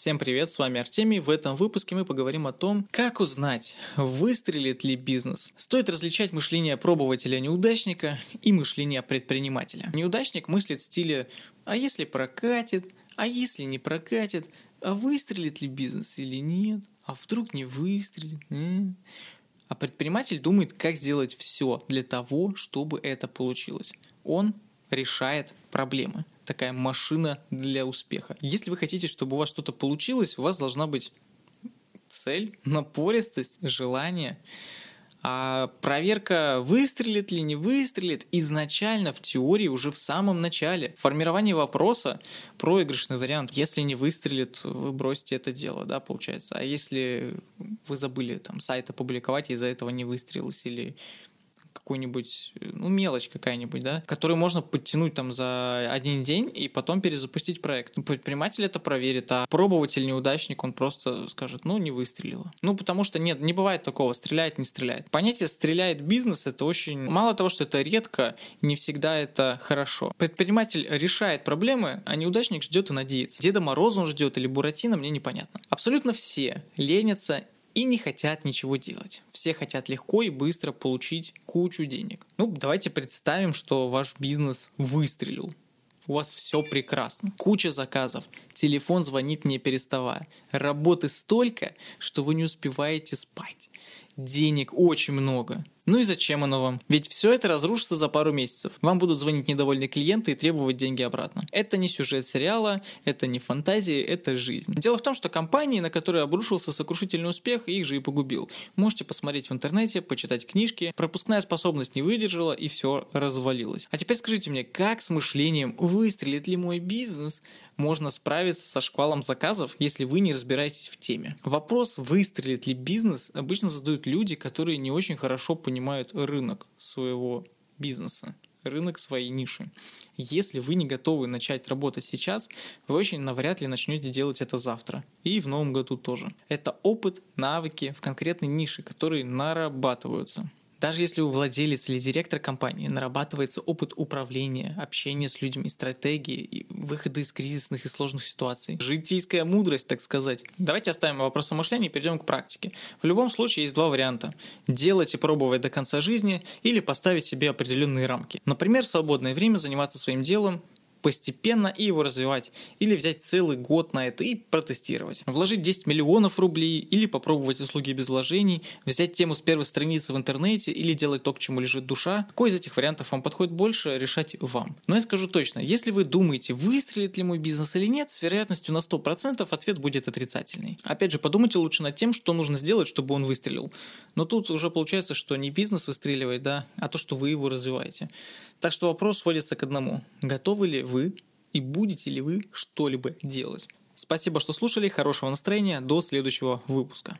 Всем привет, с вами Артемий. В этом выпуске мы поговорим о том, как узнать, выстрелит ли бизнес. Стоит различать мышление пробователя-неудачника и мышление предпринимателя. Неудачник мыслит в стиле «а если прокатит?», «а если не прокатит?», «а выстрелит ли бизнес или нет?», «а вдруг не выстрелит?». А предприниматель думает, как сделать все для того, чтобы это получилось. Он решает проблемы такая машина для успеха. Если вы хотите, чтобы у вас что-то получилось, у вас должна быть цель, напористость, желание. А проверка, выстрелит ли, не выстрелит, изначально в теории уже в самом начале. Формирование вопроса – проигрышный вариант. Если не выстрелит, вы бросите это дело, да, получается. А если вы забыли там сайт опубликовать, и из-за этого не выстрелилось, или какую-нибудь, ну, мелочь какая-нибудь, да, которую можно подтянуть там за один день и потом перезапустить проект. Ну, предприниматель это проверит, а пробователь, неудачник, он просто скажет, ну, не выстрелило. Ну, потому что нет, не бывает такого, стреляет, не стреляет. Понятие «стреляет бизнес» — это очень... Мало того, что это редко, не всегда это хорошо. Предприниматель решает проблемы, а неудачник ждет и надеется. Деда Мороза он ждет или Буратино, мне непонятно. Абсолютно все ленятся и не хотят ничего делать. Все хотят легко и быстро получить кучу денег. Ну, давайте представим, что ваш бизнес выстрелил. У вас все прекрасно. Куча заказов. Телефон звонит не переставая. Работы столько, что вы не успеваете спать. Денег очень много. Ну и зачем оно вам? Ведь все это разрушится за пару месяцев. Вам будут звонить недовольные клиенты и требовать деньги обратно. Это не сюжет сериала, это не фантазия, это жизнь. Дело в том, что компании, на которые обрушился сокрушительный успех, их же и погубил. Можете посмотреть в интернете, почитать книжки. Пропускная способность не выдержала и все развалилось. А теперь скажите мне, как с мышлением выстрелит ли мой бизнес можно справиться со шквалом заказов, если вы не разбираетесь в теме. Вопрос, выстрелит ли бизнес, обычно задают люди, которые не очень хорошо понимают рынок своего бизнеса, рынок своей ниши. Если вы не готовы начать работать сейчас, вы очень навряд ли начнете делать это завтра. И в новом году тоже. Это опыт, навыки в конкретной нише, которые нарабатываются. Даже если у владелец или директор компании нарабатывается опыт управления, общения с людьми, стратегии и выхода из кризисных и сложных ситуаций. Житейская мудрость, так сказать. Давайте оставим вопрос о мышлении и перейдем к практике. В любом случае есть два варианта. Делать и пробовать до конца жизни или поставить себе определенные рамки. Например, в свободное время заниматься своим делом, постепенно и его развивать. Или взять целый год на это и протестировать. Вложить 10 миллионов рублей или попробовать услуги без вложений, взять тему с первой страницы в интернете или делать то, к чему лежит душа. Какой из этих вариантов вам подходит больше, решать вам. Но я скажу точно, если вы думаете, выстрелит ли мой бизнес или нет, с вероятностью на 100% ответ будет отрицательный. Опять же, подумайте лучше над тем, что нужно сделать, чтобы он выстрелил. Но тут уже получается, что не бизнес выстреливает, да, а то, что вы его развиваете. Так что вопрос сводится к одному. Готовы ли вы и будете ли вы что-либо делать? Спасибо, что слушали. Хорошего настроения. До следующего выпуска.